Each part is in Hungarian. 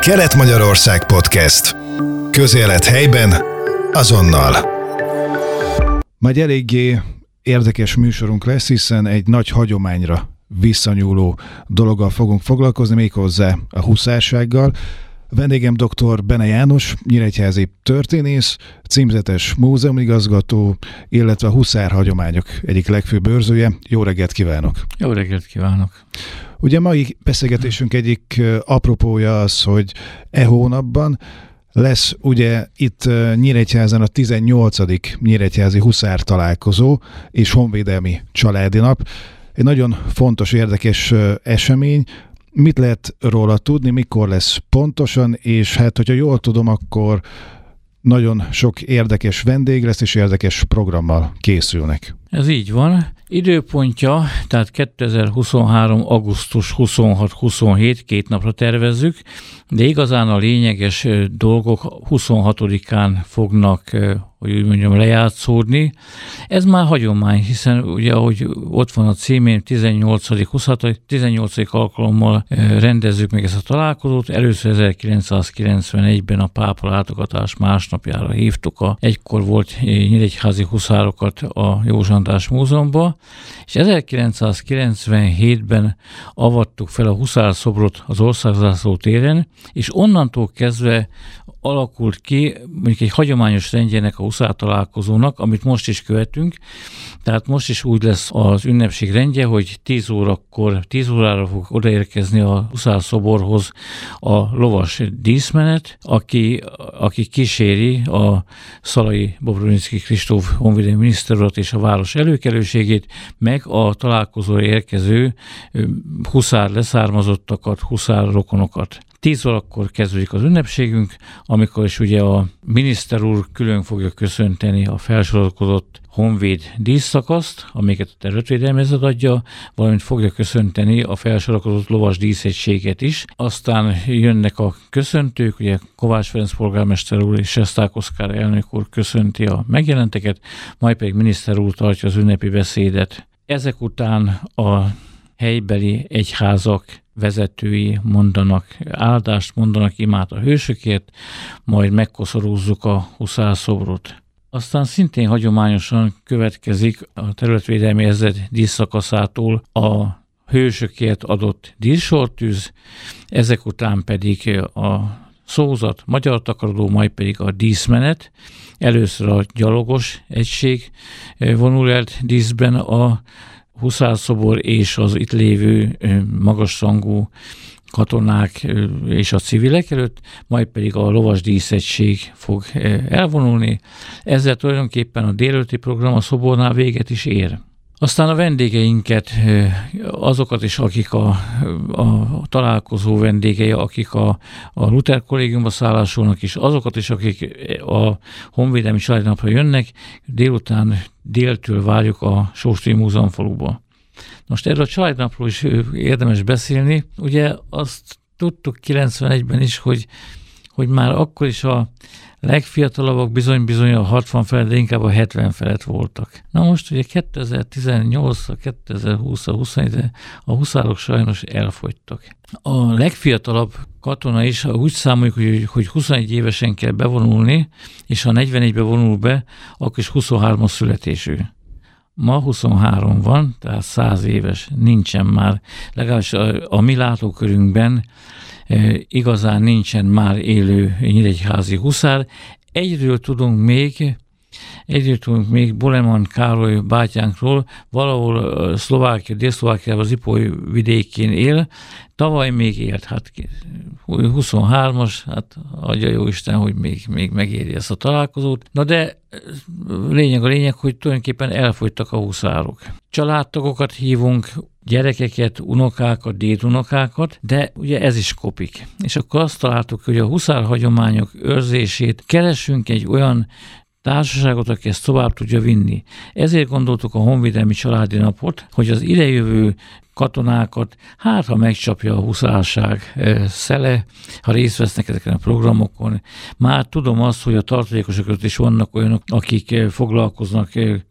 Kelet-Magyarország Podcast. Közélet helyben, azonnal. Majd eléggé érdekes műsorunk lesz, hiszen egy nagy hagyományra visszanyúló dologgal fogunk foglalkozni, méghozzá a huszársággal. Vendégem dr. Bene János, nyíregyházi történész, címzetes múzeumigazgató, illetve a Huszár hagyományok egyik legfőbb őrzője. Jó reggelt kívánok! Jó reggelt kívánok! Ugye mai beszélgetésünk egyik apropója az, hogy e hónapban lesz ugye itt Nyíregyházan a 18. Nyíregyházi Huszár találkozó és honvédelmi családi nap. Egy nagyon fontos, érdekes esemény, Mit lehet róla tudni, mikor lesz pontosan, és hát, hogyha jól tudom, akkor nagyon sok érdekes vendég lesz, és érdekes programmal készülnek. Ez így van. Időpontja, tehát 2023. augusztus 26-27, két napra tervezzük, de igazán a lényeges dolgok 26-án fognak hogy úgy mondjam, lejátszódni. Ez már hagyomány, hiszen ugye, ahogy ott van a címén, 18. 20, 18. alkalommal rendezzük meg ezt a találkozót. Először 1991-ben a pápa látogatás másnapjára hívtuk a egykor volt nyíregyházi huszárokat a Józsantás Múzeumba, és 1997-ben avattuk fel a huszár szobrot az országzászló téren, és onnantól kezdve alakult ki mondjuk egy hagyományos rendjének a huszár találkozónak, amit most is követünk. Tehát most is úgy lesz az ünnepség rendje, hogy 10 órakor, 10 órára fog odaérkezni a huszár szoborhoz a lovas díszmenet, aki, aki kíséri a Szalai Bobronicki Kristóf honvédelmi miniszter és a város előkelőségét, meg a találkozóra érkező huszár leszármazottakat, huszár rokonokat. 10 órakor kezdődik az ünnepségünk, amikor is ugye a miniszter úr külön fogja köszönteni a felsorolkodott honvéd díszszakaszt, amiket a területvédelmezet adja, valamint fogja köszönteni a felsorakozott lovas díszegységet is. Aztán jönnek a köszöntők, ugye Kovács Ferenc polgármester úr és Sesták Oszkár elnök úr köszönti a megjelenteket, majd pedig miniszter úr tartja az ünnepi beszédet. Ezek után a helybeli egyházak vezetői mondanak áldást, mondanak imát a hősökért, majd megkoszorúzzuk a huszászobrot. Aztán szintén hagyományosan következik a területvédelmi ezred díszszakaszától a hősökért adott díszsortűz, ezek után pedig a szózat, magyar takarodó, majd pedig a díszmenet. Először a gyalogos egység vonul el díszben a huszárszobor és az itt lévő magasrangú katonák és a civilek előtt, majd pedig a lovas díszegység fog elvonulni. Ezzel tulajdonképpen a délőtti program a szobornál véget is ér. Aztán a vendégeinket, azokat is, akik a, a találkozó vendégei, akik a, a Luther kollégiumba szállásolnak is, azokat is, akik a Honvédelmi Családnapra jönnek, délután déltől várjuk a Sóstri Múzeum faluba. Most erről a családnapról is érdemes beszélni. Ugye azt tudtuk 91-ben is, hogy, hogy már akkor is a legfiatalabbak bizony-bizony a 60 felett, de inkább a 70 felett voltak. Na most ugye 2018 2020 21 a huszárok sajnos elfogytak. A legfiatalabb katona is, ha úgy számoljuk, hogy, hogy 21 évesen kell bevonulni, és ha 41-be vonul be, akkor is 23-as születésű. Ma 23 van, tehát 100 éves, nincsen már, legalábbis a, a mi látókörünkben igazán nincsen már élő nyíregyházi huszár. Egyről tudunk még, Egyről tudunk még Boleman Károly bátyánkról, valahol Szlovákia, Dél-Szlovákiában az Ipoly vidékén él, tavaly még élt, hát 23-as, hát adja jó Isten, hogy még, még megéri ezt a találkozót. Na de lényeg a lényeg, hogy tulajdonképpen elfogytak a huszárok. Családtagokat hívunk, gyerekeket, unokákat, dédunokákat, de ugye ez is kopik. És akkor azt találtuk, hogy a huszár hagyományok őrzését keresünk egy olyan társaságot, aki ezt tovább tudja vinni. Ezért gondoltuk a Honvédelmi Családi Napot, hogy az idejövő katonákat, hát ha megcsapja a huszárság szele, ha részt vesznek ezeken a programokon. Már tudom azt, hogy a tartalékosok között is vannak olyanok, akik foglalkoznak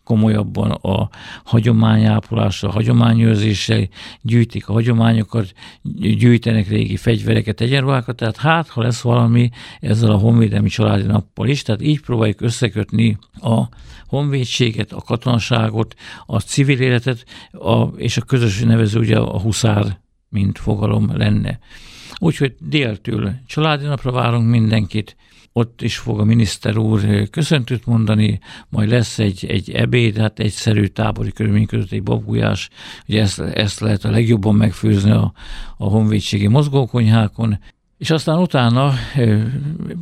komolyabban a hagyományápolásra, a hagyományőrzéssel, gyűjtik a hagyományokat, gyűjtenek régi fegyvereket, egyenruhákat, tehát hát, ha lesz valami ezzel a honvédelmi családi nappal is, tehát így próbáljuk összekötni a honvédséget, a katonaságot, a civil életet, a, és a közös nevező ugye a huszár, mint fogalom lenne. Úgyhogy déltől családi napra várunk mindenkit, ott is fog a miniszter úr köszöntőt mondani, majd lesz egy, egy ebéd, hát egyszerű tábori körülmény között egy babujás, ugye ezt, ezt lehet a legjobban megfőzni a, a honvédségi mozgókonyhákon, és aztán utána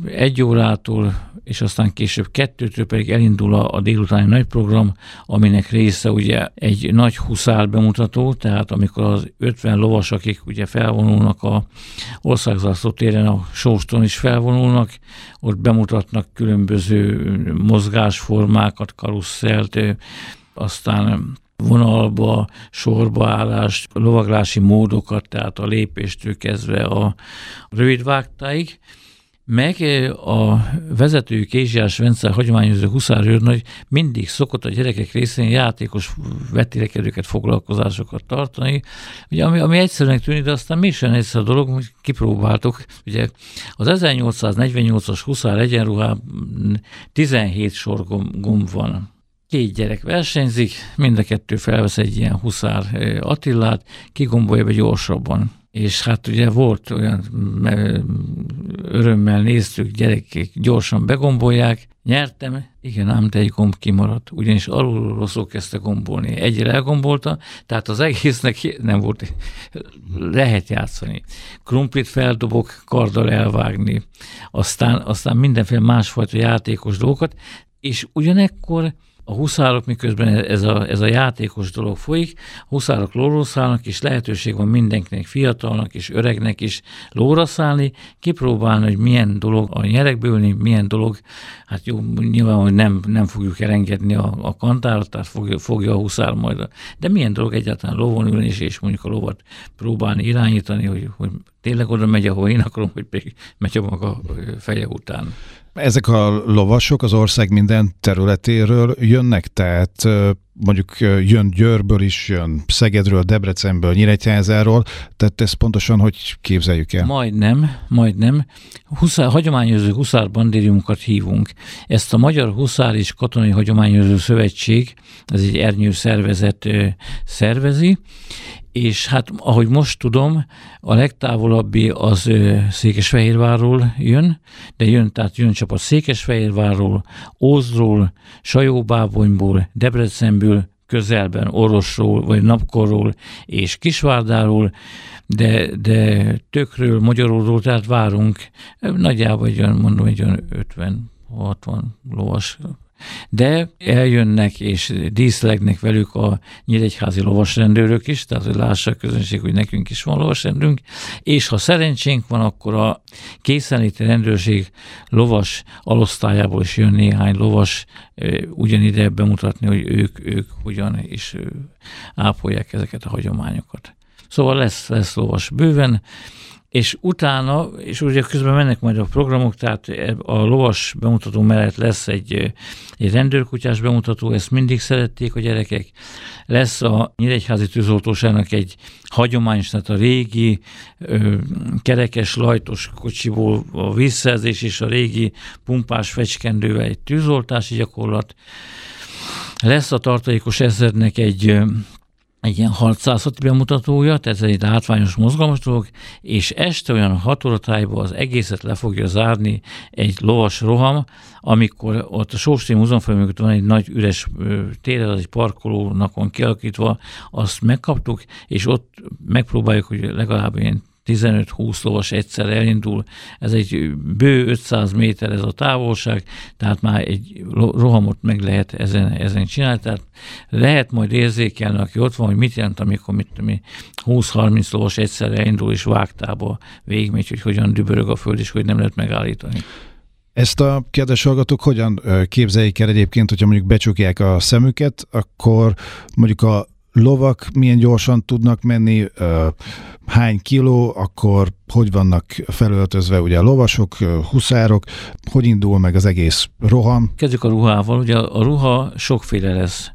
egy órától, és aztán később kettőtől pedig elindul a, a délutáni nagy program, aminek része ugye egy nagy huszár bemutató, tehát amikor az 50 lovas, akik ugye felvonulnak a országzászló téren, a sóston is felvonulnak, ott bemutatnak különböző mozgásformákat, karusszelt, aztán vonalba, sorbaállást, lovaglási módokat, tehát a lépéstől kezdve a rövidvágtáig, meg a vezető Kézsiás Vence hagyományozó huszárőrnagy mindig szokott a gyerekek részén játékos vetélekedőket, foglalkozásokat tartani, ugye, ami, ami egyszerűen tűnik, de aztán mi sem egyszer a dolog, hogy kipróbáltuk. Ugye az 1848-as huszár egyenruhában 17 sorgomb gomb van Két gyerek versenyzik, mind a kettő felvesz egy ilyen huszár Attillát, kigombolja be gyorsabban. És hát ugye volt olyan, örömmel néztük, gyerekek gyorsan begombolják, nyertem, igen, ám de egy gomb kimaradt, ugyanis alul rosszul kezdte gombolni. Egyre elgombolta, tehát az egésznek nem volt, lehet játszani. Krumplit feldobok, karddal elvágni, aztán, aztán mindenféle másfajta játékos dolgokat, és ugyanekkor a huszárok, miközben ez a, ez a játékos dolog folyik, a huszárok lóról szállnak, és lehetőség van mindenkinek, fiatalnak és öregnek is lóra szállni, kipróbálni, hogy milyen dolog a nyerekből, milyen dolog, hát jó, nyilván, hogy nem, nem fogjuk elengedni a, a kantárat, tehát fogja, fogja a huszár majd, de milyen dolog egyáltalán lovon ülni, és, és mondjuk a lovat próbálni irányítani, hogy, hogy tényleg oda megy, ahol én akarom, hogy megy a maga feje után. Ezek a lovasok az ország minden területéről jönnek, tehát mondjuk jön Győrből is, jön Szegedről, Debrecenből, Nyíregyházáról, tehát ezt pontosan hogy képzeljük el? Majdnem, majdnem. Huszár, hagyományozó huszárbandériumokat hívunk. Ezt a Magyar Huszár és Katonai Hagyományozó Szövetség, ez egy ernyő szervezet szervezi, és hát ahogy most tudom, a legtávolabbi az Székesfehérvárról jön, de jön, tehát jön csapat Székesfehérvárról, Ózról, Sajóbábonyból, Debrecenből, közelben Orosról, vagy Napkorról és Kisvárdáról, de, de tökről, Magyaróról, tehát várunk. Nagyjából egy olyan, mondom, egy olyan 50-60 lovas de eljönnek és díszlegnek velük a nyíregyházi lovasrendőrök is, tehát hogy lássa a közönség, hogy nekünk is van lovasrendünk, és ha szerencsénk van, akkor a készenléti rendőrség lovas alosztályából is jön néhány lovas ugyanide bemutatni, hogy ők, ők hogyan is ápolják ezeket a hagyományokat. Szóval lesz, lesz lovas bőven, és utána, és ugye közben mennek majd a programok, tehát a lovas bemutató mellett lesz egy, egy rendőrkutyás bemutató, ezt mindig szerették a gyerekek. Lesz a Nyíregyházi tűzoltóságnak egy hagyományos, tehát a régi ö, kerekes, lajtos kocsiból a vízszerzés és a régi pumpás fecskendővel egy tűzoltási gyakorlat. Lesz a tartalékos ezrednek egy egy ilyen harcászati bemutatója, tehát ez egy látványos, mozgalmas dolog, és este olyan hat óratájban az egészet le fogja zárni egy lovas roham, amikor ott a Sósté Múzeum mögött van egy nagy üres tér, az egy parkolónak kialakítva, azt megkaptuk, és ott megpróbáljuk, hogy legalább ilyen 15-20 lovas egyszer elindul, ez egy bő 500 méter ez a távolság, tehát már egy rohamot meg lehet ezen, ezen csinálni, tehát lehet majd érzékelni, aki ott van, hogy mit jelent, amikor mit, mi 20-30 lovas egyszer elindul és vágtába végigmegy, hogy hogyan dübörög a föld, és hogy nem lehet megállítani. Ezt a kedves hallgatók hogyan képzeljék el egyébként, hogyha mondjuk becsukják a szemüket, akkor mondjuk a lovak milyen gyorsan tudnak menni, hány kiló, akkor hogy vannak felöltözve ugye a lovasok, huszárok, hogy indul meg az egész roham? Kezdjük a ruhával. Ugye a ruha sokféle lesz.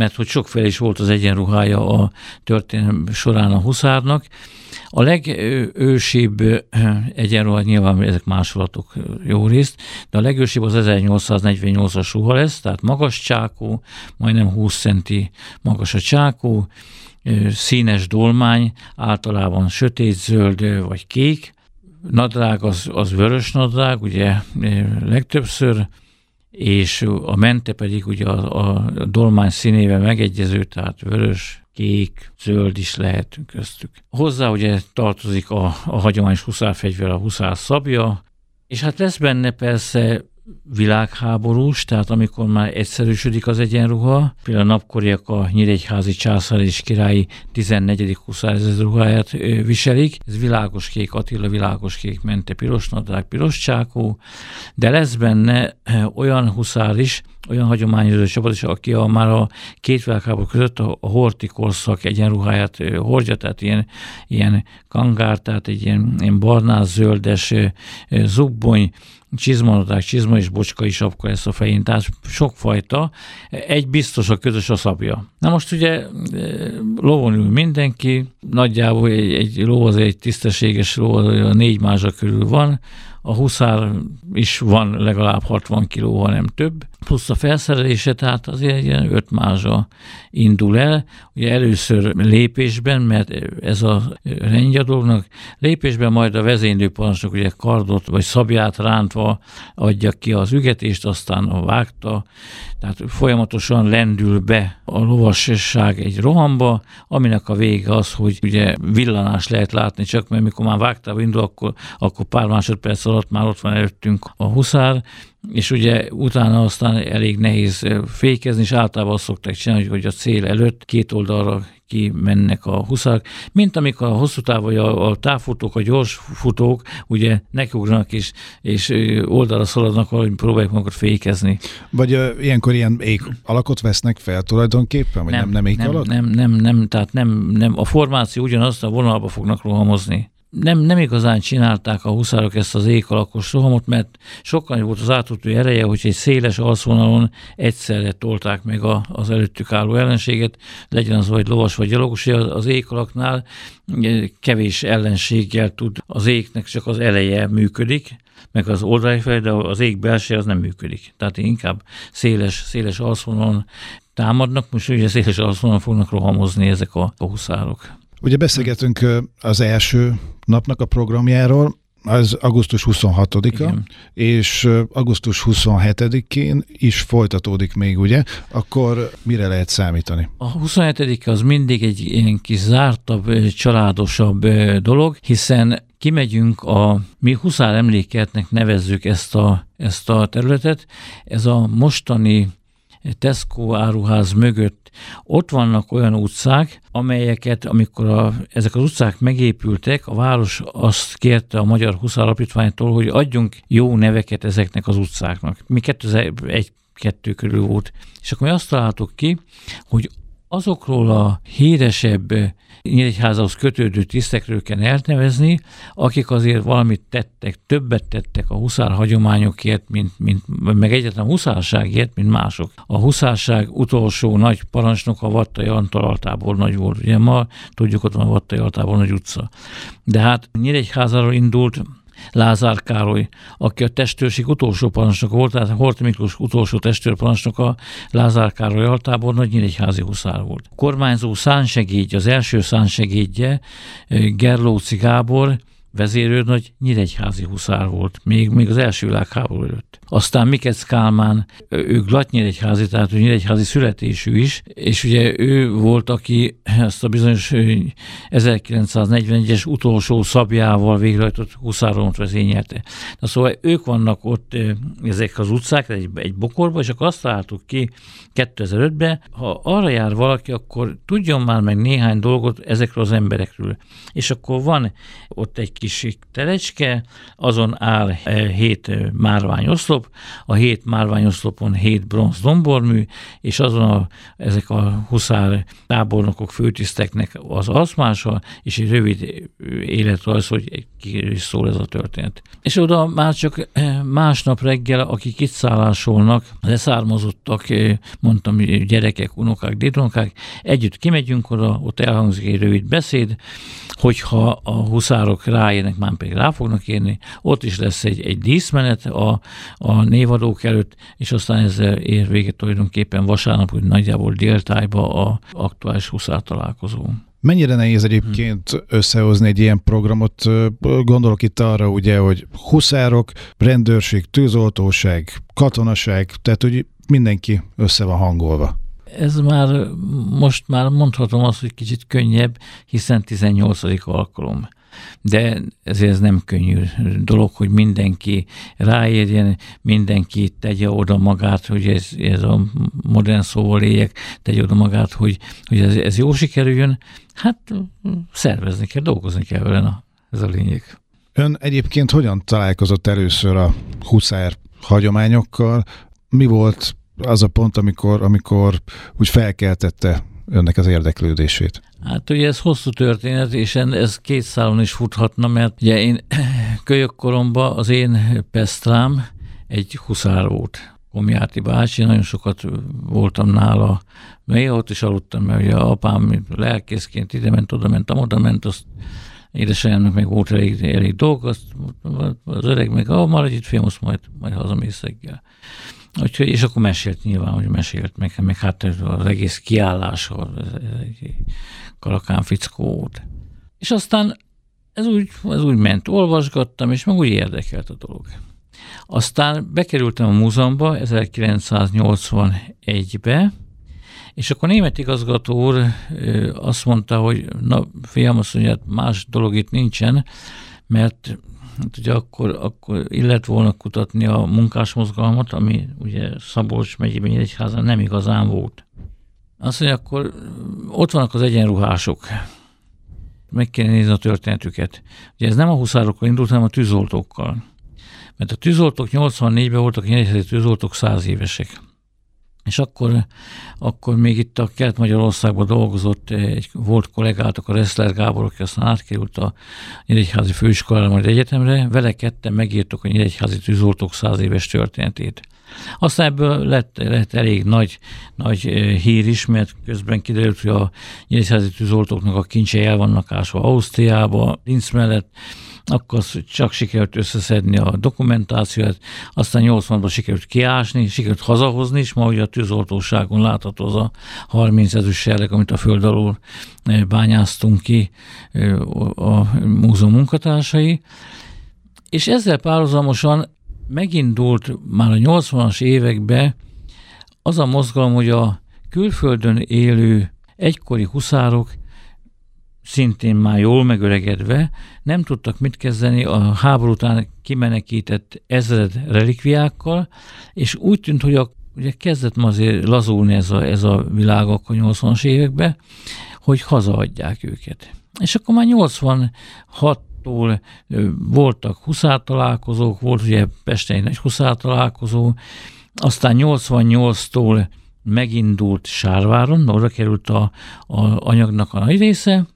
Mert hogy sokféle is volt az egyenruhája a történelem során a huszárnak. A legősibb egyenruha, nyilván ezek másolatok jó részt, de a legősibb az 1848-as ruha lesz, tehát magas csákó, majdnem 20 centi magas a csákó, színes dolmány, általában sötét-zöld vagy kék, nadrág az, az vörös nadrág, ugye legtöbbször, és a mente pedig ugye a, a dolmány színével megegyező, tehát vörös, kék, zöld is lehet köztük. Hozzá ugye tartozik a, a hagyományos huszárfegyver, a huszár szabja, és hát lesz benne persze világháborús, tehát amikor már egyszerűsödik az egyenruha, például a napkoriak a nyíregyházi császár és királyi 14. huszárezred ruháját viselik, ez világos kék Attila, világos kék mente, piros nadrág, piros csákó, de lesz benne olyan huszár is, olyan hagyományozó csapat is, aki a, már a két világháború között a, a horti korszak egyenruháját hordja, tehát ilyen, ilyen kangár, tehát egy ilyen, ilyen barnás-zöldes zubbony, csizmanodák, csizma és bocska is sapka lesz a fején, tehát sokfajta. Egy biztos a közös a szabja. Na most ugye e, lovon ül mindenki, nagyjából egy, egy ló az egy tisztességes ló, az négy mázsa körül van, a huszár is van legalább 60 kiló, nem több, plusz a felszerelése, tehát azért egy ilyen öt mázsa indul el. Ugye először lépésben, mert ez a rendje a dolognak, lépésben majd a vezénylőparancsnok ugye kardot vagy szabját rántva adja ki az ügetést, aztán a vágta, tehát folyamatosan lendül be a lovasság egy rohamba, aminek a vége az, hogy ugye villanás lehet látni, csak mert mikor már vágtál indul, akkor, akkor pár másodperc alatt már ott van előttünk a huszár, és ugye utána aztán elég nehéz fékezni, és általában azt szokták csinálni, hogy a cél előtt két oldalra kimennek a huszák, mint amikor a hosszú vagy a, a távfutók, a gyors futók, ugye nekiugranak és, és oldalra szaladnak, hogy próbálják magukat fékezni. Vagy uh, ilyenkor ilyen ég alakot vesznek fel tulajdonképpen, vagy nem, nem, nem ég nem, alak? Nem, nem, nem, tehát nem, nem, a formáció ugyanaz, a vonalba fognak rohamozni nem, nem igazán csinálták a huszárok ezt az ékalakos rohamot, mert sokkal volt az átutó ereje, hogy egy széles alszvonalon egyszerre tolták meg a, az előttük álló ellenséget, legyen az vagy lovas vagy gyalogos, az ékalaknál kevés ellenséggel tud, az égnek csak az eleje működik, meg az oldali fel, de az ég belső az nem működik. Tehát inkább széles, széles alszvonalon támadnak, most ugye széles alszvonalon fognak rohamozni ezek a, a huszárok. Ugye beszélgetünk az első napnak a programjáról, az augusztus 26-a, Igen. és augusztus 27-én is folytatódik még, ugye? Akkor mire lehet számítani? A 27 az mindig egy ilyen kis zártabb, családosabb dolog, hiszen kimegyünk a, mi Huszár emléketnek nevezzük ezt a, ezt a területet, ez a mostani Tesco áruház mögött ott vannak olyan utcák, amelyeket, amikor a, ezek az utcák megépültek, a város azt kérte a Magyar Husz Alapítványtól, hogy adjunk jó neveket ezeknek az utcáknak. Mi 2001 kettő körül volt. És akkor mi azt találtuk ki, hogy azokról a híresebb Nyíregyházához kötődő tisztekről kell elnevezni, akik azért valamit tettek, többet tettek a huszár hagyományokért, mint, mint, meg egyetlen a huszárságért, mint mások. A huszárság utolsó nagy parancsnoka Vattai Antal altából nagy volt. Ugye ma tudjuk, ott van a Vattai altából nagy utca. De hát Nyíregyházáról indult, Lázár Károly, aki a testőrség utolsó parancsnoka volt, tehát Hort Miklós utolsó testőrparancsnoka, Lázár Károly altábor nagy nyíregyházi huszár volt. A kormányzó szánsegédje, az első szánsegédje, Gerlóci Gábor, vezérőrnagy nyíregyházi huszár volt, még, még az első világháború előtt. Aztán Mikec Kálmán, ő Glatnyíregyházi, tehát ő nyíregyházi születésű is, és ugye ő volt, aki ezt a bizonyos 1941-es utolsó szabjával végrehajtott huszáromot vezényelte. Na szóval ők vannak ott ezek az utcák, egy, egy bokorba, és akkor azt találtuk ki 2005-ben, ha arra jár valaki, akkor tudjon már meg néhány dolgot ezekről az emberekről. És akkor van ott egy kis terecske, azon áll hét márványoszlop, oszlop, a hét márványoszlopon hét bronz dombormű, és azon a, ezek a huszár tábornokok, főtiszteknek az aszmása, és egy rövid életrajz, hogy ki is szól ez a történet. És oda már csak másnap reggel, akik itt szállásolnak, leszármazottak, mondtam, gyerekek, unokák, dédunokák, együtt kimegyünk oda, ott elhangzik egy rövid beszéd, hogyha a huszárok ráérnek, már pedig rá fognak érni, ott is lesz egy, egy díszmenet a, a névadók előtt, és aztán ezzel ér véget tulajdonképpen vasárnap, hogy nagyjából déltájba a aktuális huszár találkozó. Mennyire nehéz egyébként hmm. összehozni egy ilyen programot? Gondolok itt arra ugye, hogy huszárok, rendőrség, tűzoltóság, katonaság, tehát hogy mindenki össze van hangolva. Ez már, most már mondhatom azt, hogy kicsit könnyebb, hiszen 18. alkalom de ezért ez nem könnyű dolog, hogy mindenki ráérjen, mindenki tegye oda magát, hogy ez, ez a modern szóval éljek, tegye oda magát, hogy, hogy ez, ez jó sikerüljön. Hát szervezni kell, dolgozni kell vele, na, ez a lényeg. Ön egyébként hogyan találkozott először a huszár hagyományokkal? Mi volt az a pont, amikor, amikor úgy felkeltette önnek az érdeklődését? Hát ugye ez hosszú történet, és ez két szálon is futhatna, mert ugye én kölyök koromban az én pesztrám egy huszár volt. Komjáti bácsi, nagyon sokat voltam nála, mert ott is aludtam, mert ugye apám lelkészként ide ment, oda ment, oda ment, azt édesanyámnak meg volt elég, elég dolg, azt az öreg meg, ah, maradj itt, fiam, azt majd, majd hazamész reggel. Úgyhogy, és akkor mesélt nyilván, hogy mesélt meg, meg hát az egész kiállás, egy kalakán fickó. És aztán ez úgy, ez úgy ment, olvasgattam, és meg úgy érdekelt a dolog. Aztán bekerültem a múzeumba 1981-be, és akkor német igazgató úr azt mondta, hogy na fiam, azt mondja, hát más dolog itt nincsen, mert hát ugye akkor, akkor illet volna kutatni a munkásmozgalmat, ami ugye Szabolcs megyében Nyíregyházan nem igazán volt. Azt mondja, akkor ott vannak az egyenruhások. Meg kéne nézni a történetüket. Ugye ez nem a huszárokkal indult, hanem a tűzoltókkal. Mert a tűzoltók 84-ben voltak, a tűzoltók 100 évesek. És akkor, akkor még itt a Kelet-Magyarországban dolgozott egy volt kollégátok, a Reszler Gábor, aki aztán átkerült a Nyíregyházi Főiskolára, majd egyetemre, vele ketten megírtuk a Nyíregyházi tűzoltók száz éves történetét. Aztán ebből lett, lett elég nagy, nagy hír is, mert közben kiderült, hogy a Nyíregyházi tűzoltóknak a kincsei el vannak ásva Ausztriába, Linz mellett, akkor csak sikerült összeszedni a dokumentációt, aztán 80-ban sikerült kiásni, sikerült hazahozni, és ma ugye a tűzoltóságon látható az a 30 ezüstserleg, amit a föld alól eh, bányáztunk ki eh, a múzeum munkatársai, és ezzel párhuzamosan megindult már a 80-as években az a mozgalom, hogy a külföldön élő egykori huszárok szintén már jól megöregedve, nem tudtak mit kezdeni a háború után kimenekített ezred relikviákkal, és úgy tűnt, hogy a, ugye kezdett ma azért lazulni ez a, ez a világ akkor 80-as években, hogy hazaadják őket. És akkor már 86-tól voltak huszártalálkozók, volt ugye Pesten egy huszártalálkozó, aztán 88-tól megindult Sárváron, oda került a, a anyagnak a nagy része,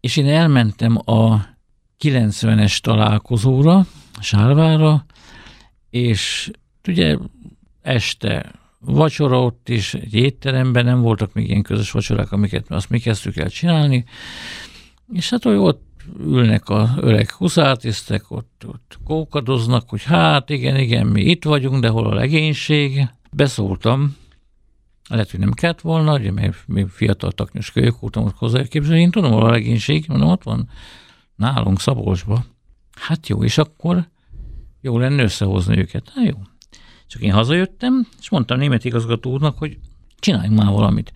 és én elmentem a 90-es találkozóra, Sárvára, és ugye este vacsora ott is, egy étteremben nem voltak még ilyen közös vacsorák, amiket azt mi kezdtük el csinálni, és hát hogy ott ülnek a öreg huszártisztek, ott, ott kókadoznak, hogy hát igen, igen, mi itt vagyunk, de hol a legénység. Beszóltam, lehet, hogy nem kellett volna, ugye, mert még fiatal taknyos kölyök voltam ott hozzáképzelni. Én tudom, a legénység, mondom, ott van nálunk Szabolcsba. Hát jó, és akkor jó lenne összehozni őket. Hát jó. Csak én hazajöttem, és mondtam német igazgató úrnak, hogy csináljunk már valamit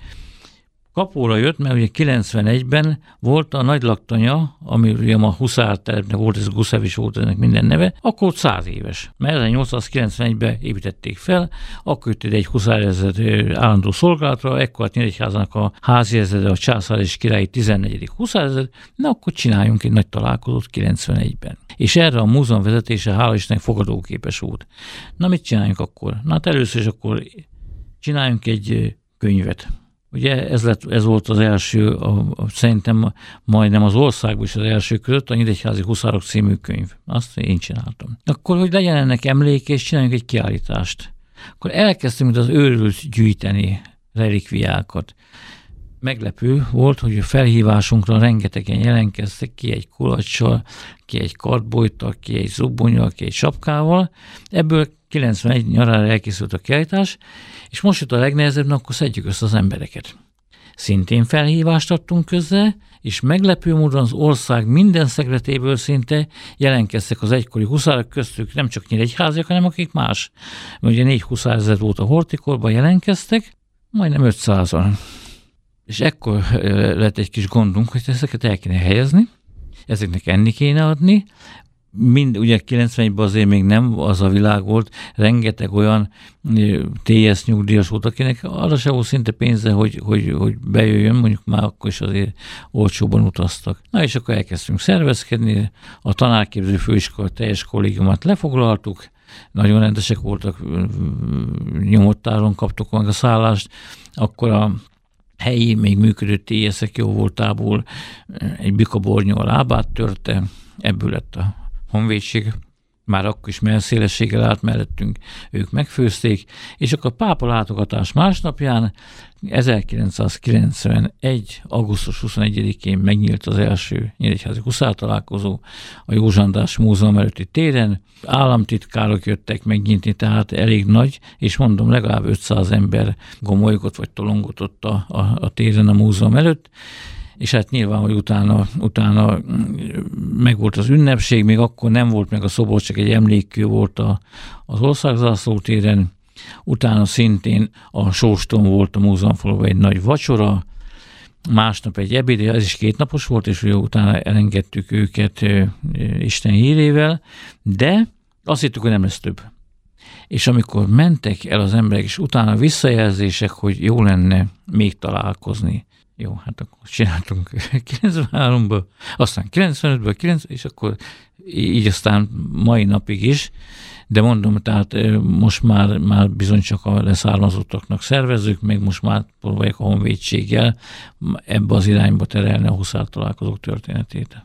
kapóra jött, mert ugye 91-ben volt a nagy laktanya, ami ugye a Huszár telepnek volt, ez Guszevics volt ennek minden neve, akkor 100 éves. Mert 1891-ben építették fel, akkor jött egy huszárezred állandó szolgálatra, ekkor hát Nyíregyházának a házi ezred, a császár és királyi 14. huszárezred, na akkor csináljunk egy nagy találkozót 91-ben. És erre a múzeum vezetése hála Istennek fogadóképes volt. Na mit csináljunk akkor? Na hát először is akkor csináljunk egy könyvet Ugye ez, lett, ez volt az első, a, a, szerintem majdnem az országban is az első között, a Nyíregyházi Huszárok című könyv. Azt én csináltam. Akkor, hogy legyen ennek emlék, és csináljunk egy kiállítást. Akkor elkezdtünk az őrült gyűjteni relikviákat. Meglepő volt, hogy a felhívásunkra rengetegen jelentkeztek ki egy kulacsal, ki egy kartbolytal, ki egy zubbonyal, ki egy sapkával. Ebből 91 nyarára elkészült a kiállítás, és most jött a legnehezebb, na akkor szedjük össze az embereket. Szintén felhívást adtunk közze, és meglepő módon az ország minden szegletéből szinte jelentkeztek az egykori huszárok köztük, nem csak nyíregyháziak, hanem akik más. Ugye négy huszár volt a hortikorban jelentkeztek, majdnem 500-an. És ekkor lett egy kis gondunk, hogy ezeket el kéne helyezni, ezeknek enni kéne adni, mind, ugye 91-ben azért még nem az a világ volt, rengeteg olyan TS nyugdíjas volt, akinek arra se volt szinte pénze, hogy, hogy, hogy bejöjjön, mondjuk már akkor is azért olcsóban utaztak. Na és akkor elkezdtünk szervezkedni, a tanárképző főiskola teljes kollégiumát lefoglaltuk, nagyon rendesek voltak, nyomottáron kaptuk meg a szállást, akkor a helyi, még működő TS-ek jó voltából egy bikabornyó a lábát törte, ebből lett a honvédség már akkor is melszélességgel állt mellettünk, ők megfőzték, és akkor a pápa látogatás másnapján 1991. augusztus 21-én megnyílt az első Nyíregyházi Huszár találkozó a Józsandás Múzeum előtti téren. Államtitkárok jöttek megnyitni, tehát elég nagy, és mondom, legalább 500 ember gomolygott vagy tolongott ott a, a, a téren a múzeum előtt és hát nyilván, hogy utána, utána megvolt az ünnepség, még akkor nem volt meg a szobor, csak egy emlékkő volt a, az országzászló téren, utána szintén a Sóston volt a múzeumfaluban egy nagy vacsora, másnap egy ebéd, ez is kétnapos volt, és ugye utána elengedtük őket Isten hírével, de azt hittük, hogy nem lesz több. És amikor mentek el az emberek, és utána visszajelzések, hogy jó lenne még találkozni, jó, hát akkor csináltunk 93-ban, aztán 95-ből, 90, és akkor így aztán mai napig is, de mondom, tehát most már, már bizony csak a leszármazottaknak szervezzük, meg most már próbáljuk a honvédséggel ebbe az irányba terelni a huszár találkozók történetét.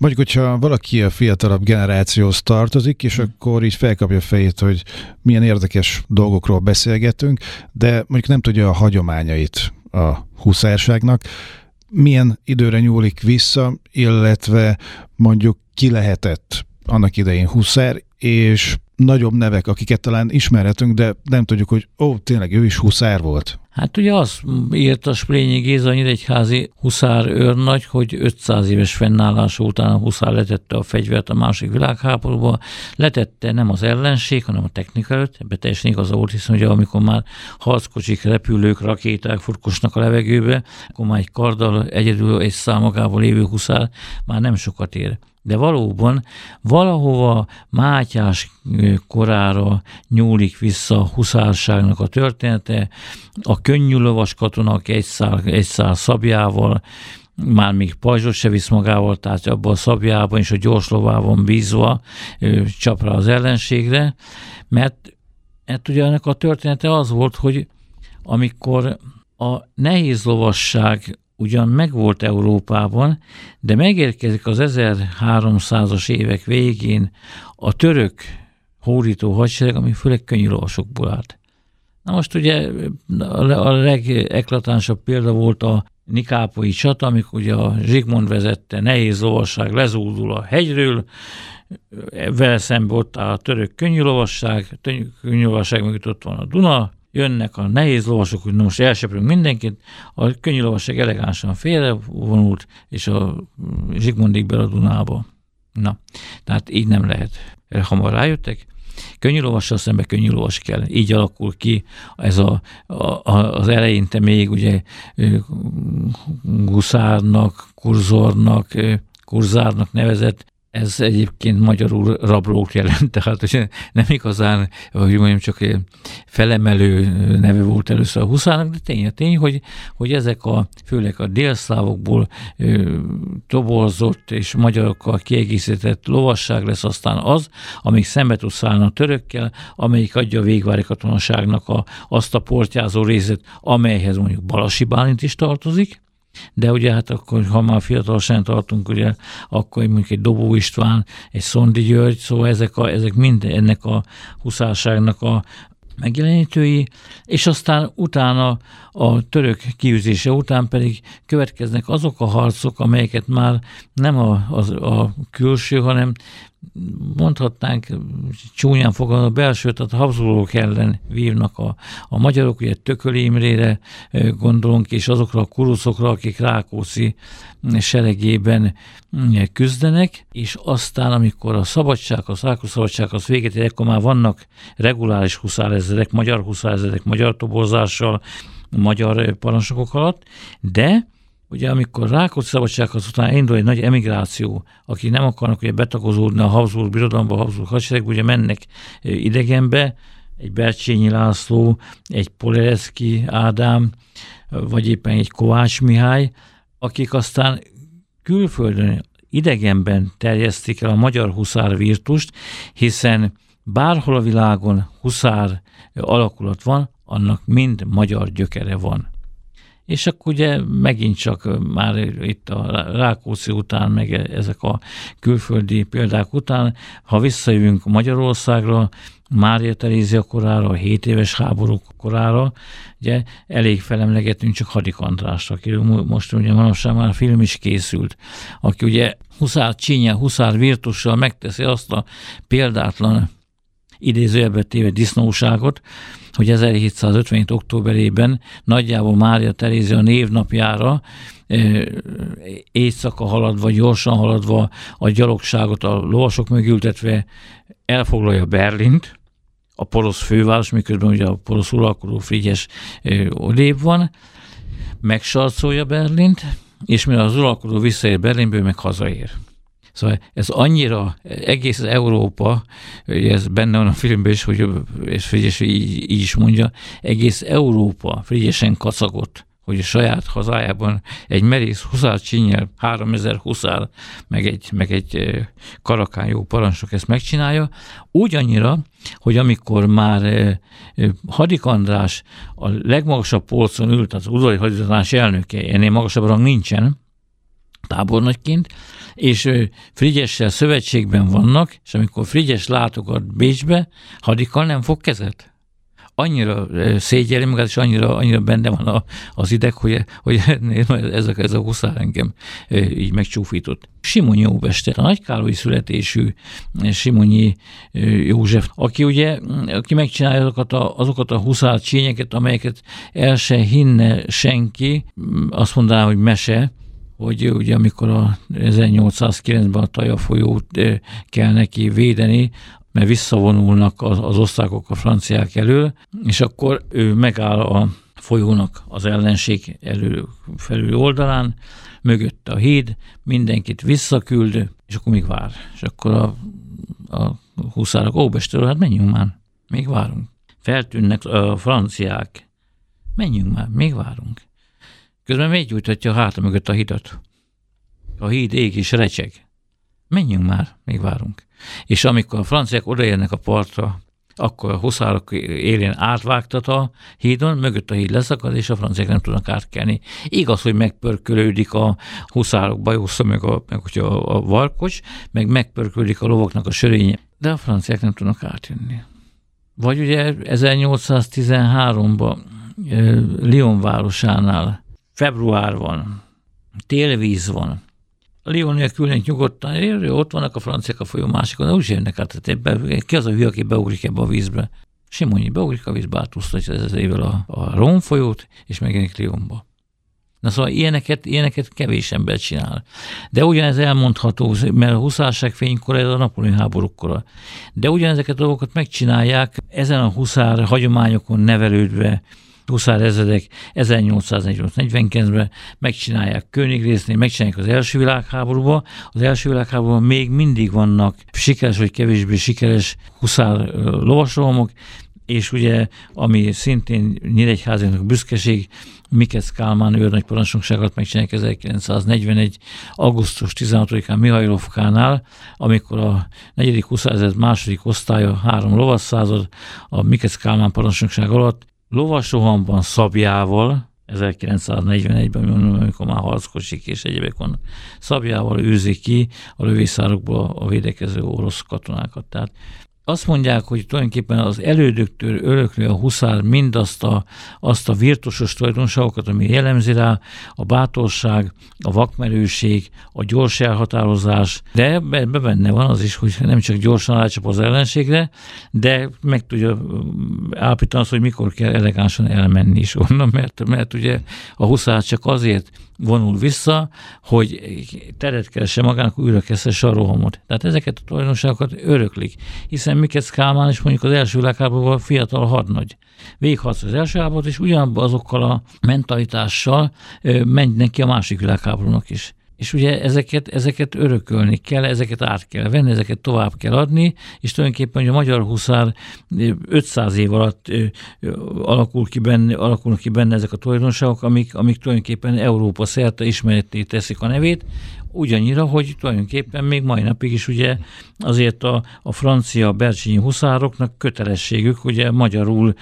Mondjuk, hogyha valaki a fiatalabb generációhoz tartozik, és hmm. akkor így felkapja a fejét, hogy milyen érdekes dolgokról beszélgetünk, de mondjuk nem tudja a hagyományait a huszárságnak, milyen időre nyúlik vissza, illetve mondjuk ki lehetett annak idején huszár, és nagyobb nevek, akiket talán ismerhetünk, de nem tudjuk, hogy ó, tényleg ő is huszár volt. Hát ugye azt írt a Splényi Géza Nyíregyházi huszár őrnagy, hogy 500 éves fennállása után a huszár letette a fegyvert a másik világháborúba, letette nem az ellenség, hanem a technika előtt, ebbe teljesen igaza volt, hiszen ugye amikor már harckocsik, repülők, rakéták furkosnak a levegőbe, akkor már egy karddal egyedül egy számagával lévő huszár már nem sokat ér. De valóban valahova Mátyás korára nyúlik vissza a huszárságnak a története, a könnyű lovas katonák egy szál, egy szál szabjával, már még pajzsot se visz magával, tehát abban a szabjában és a gyors lovában bízva csap rá az ellenségre, mert, mert ugye ennek a története az volt, hogy amikor a nehéz lovasság ugyan megvolt Európában, de megérkezik az 1300-as évek végén a török hódító hadsereg, ami főleg könnyű lovasokból állt. Na most ugye a legeklatánsabb példa volt a Nikápoi csata, amikor ugye a Zsigmond vezette nehéz lovasság lezúdul a hegyről, vele szembe ott áll a török könnyű lovasság, könnyű lovasság mögött ott van a Duna, jönnek a nehéz lovasok, hogy most elseprünk mindenkit, a könnyű lovasság elegánsan félrevonult, és a Zsigmondik be a Dunába. Na, tehát így nem lehet. Hamar rájöttek, könnyű lovassal szembe könnyű lovas kell. Így alakul ki ez a, a, az eleinte még ugye guszárnak, kurzornak, kurzárnak nevezett ez egyébként magyarul rablók jelent, tehát hogy nem igazán, hogy mondjam, csak felemelő neve volt először a huszának, de tény a tény, hogy, hogy ezek a, főleg a délszlávokból toborzott és magyarokkal kiegészített lovasság lesz aztán az, amik szembe tud szállni a törökkel, amelyik adja a végvári katonaságnak a, azt a portyázó részét, amelyhez mondjuk Balasi Bálint is tartozik, de ugye hát akkor, ha már fiatalság tartunk, ugye akkor mondjuk egy Dobó István, egy Szondi György, szóval ezek, a, ezek mind ennek a huszárságnak a megjelenítői, és aztán utána a török kiűzése után pedig következnek azok a harcok, amelyeket már nem a, a, a külső, hanem mondhatnánk csúnyán fogalmaz, a belső, tehát a Habsburgok ellen vívnak a, a magyarok, ugye Tököli Imrére gondolunk, és azokra a kuruszokra, akik Rákóczi seregében küzdenek, és aztán, amikor a szabadság, a Rákóczi szabadság az véget ér, akkor már vannak reguláris huszárezredek, magyar huszárezredek, magyar toborzással, magyar parancsnokok alatt, de ugye amikor Rákóczi szabadsághoz után indul egy nagy emigráció, akik nem akarnak ugye betagozódni a Habsburg birodalomba, a Habsburg hadsereg, ugye mennek idegenbe, egy Bercsényi László, egy Polereszki Ádám, vagy éppen egy Kovács Mihály, akik aztán külföldön, idegenben terjesztik el a magyar huszár virtust, hiszen bárhol a világon huszár alakulat van, annak mind magyar gyökere van. És akkor ugye megint csak már itt a Rákóczi után, meg ezek a külföldi példák után, ha visszajövünk Magyarországra, Mária Terézia korára, a 7 éves háború korára, ugye elég felemlegetünk csak Hadik Andrást, aki most ugye manapság már film is készült, aki ugye Huszár Csínye, Huszár Virtussal megteszi azt a példátlan idézőjelbe téve disznóságot, hogy 1757. októberében nagyjából Mária Terézia névnapjára éjszaka haladva, gyorsan haladva a gyalogságot a lovasok mögültetve elfoglalja Berlint, a porosz főváros, miközben ugye a porosz uralkodó Frigyes odébb van, megsarcolja Berlint, és mire az uralkodó visszaér Berlinből, meg hazaér. Szóval ez annyira, egész Európa, ez benne van a filmben is, hogy és Frigyes így, így is mondja, egész Európa Frigyesen kacagott, hogy a saját hazájában egy merész huszár csinyel, 3000 huszár, meg egy, meg egy karakán jó parancsok ezt megcsinálja, úgy annyira, hogy amikor már Hadik András a legmagasabb polcon ült, az udvari hadizatás elnöke, ennél magasabb rang nincsen, tábornagyként, és Frigyessel szövetségben vannak, és amikor Frigyes látogat Bécsbe, Hadikkal nem fog kezet annyira szégyeli magát, és annyira, annyira benne van a, az ideg, hogy, hogy ez a, ez a huszár engem így megcsúfított. Simonyi Óbester, a nagykálói születésű Simonyi József, aki ugye, aki megcsinálja azokat a, azokat a huszár csényeket, amelyeket el se hinne senki, azt mondaná, hogy mese, hogy ugye amikor a 1809-ben a Taja folyót kell neki védeni, mert visszavonulnak az, az osztrákok a franciák elől, és akkor ő megáll a folyónak az ellenség elő felül oldalán, mögött a híd, mindenkit visszaküld, és akkor még vár. És akkor a, a huszárok, ó, bestől, hát menjünk már, még várunk. Feltűnnek a franciák, menjünk már, még várunk. Közben még gyújtatja a háta mögött a hidat. A híd ég és recseg. Menjünk már, még várunk. És amikor a franciák odaérnek a partra, akkor a huszárok élén átvágtat a hídon, mögött a híd leszakad, és a franciák nem tudnak átkelni. Igaz, hogy megpörkölődik a huszárok bajusza, meg a, meg a, a varkocs, meg megpörkölődik a lovoknak a sörénye, de a franciák nem tudnak átjönni. Vagy ugye 1813-ban Lyon városánál február van, télvíz van, Lyon külön nyugodtan, érő, ott vannak a franciák a folyó másikon, de úgy jönnek át, tehát ebbe, ki az a hülye, aki beugrik ebbe a vízbe? Simonyi beugrik a vízbe, átúsztatja ez évvel a, a Ron folyót, és megjelenik Lyonba. Na szóval ilyeneket, ilyeneket kevés ember csinál. De ugyanez elmondható, mert a huszárság fénykora, ez a Napoleon háborúkkora. De ugyanezeket a dolgokat megcsinálják, ezen a huszár hagyományokon nevelődve, huszár ezredek 1848-49-ben megcsinálják Königrésznél, megcsinálják az első világháborúba. Az első világháborúban még mindig vannak sikeres vagy kevésbé sikeres huszár lovasrohamok, és ugye, ami szintén Nyíregyházának büszkeség, Mikesz Kálmán őrnagy parancsnokságot megcsinálják 1941. augusztus 16-án Mihajlovkánál, amikor a 4. 20. második osztálya három lovasszázad a Mikesz Kálmán parancsnokság alatt lovasrohamban szabjával, 1941-ben, amikor már harckocsik és egyébek vannak, szabjával őzik ki a lövészárokból a védekező orosz katonákat. Tehát azt mondják, hogy tulajdonképpen az elődöktől öröklő a huszár mindazt a, azt a virtusos tulajdonságokat, ami jellemzi rá, a bátorság, a vakmerőség, a gyors elhatározás, de ebben benne van az is, hogy nem csak gyorsan rácsap az ellenségre, de meg tudja állapítani azt, hogy mikor kell elegánsan elmenni is onnan, mert, mert ugye a huszár csak azért vonul vissza, hogy teret keresse magának, újra kezdhesse a rohamot. Tehát ezeket a tulajdonságokat öröklik, hiszen Mikesz Kálmán is mondjuk az első világháborúban fiatal hadnagy. Végigharc az első háborút, és ugyanabban azokkal a mentalitással megy neki a másik világháborúnak is. És ugye ezeket, ezeket örökölni kell, ezeket át kell venni, ezeket tovább kell adni, és tulajdonképpen hogy a magyar huszár 500 év alatt alakul ki benne, alakulnak ki benne ezek a tulajdonságok, amik, amik tulajdonképpen Európa szerte ismeretté teszik a nevét, ugyannyira, hogy tulajdonképpen még mai napig is ugye azért a, a francia bercsényi huszároknak kötelességük ugye magyarul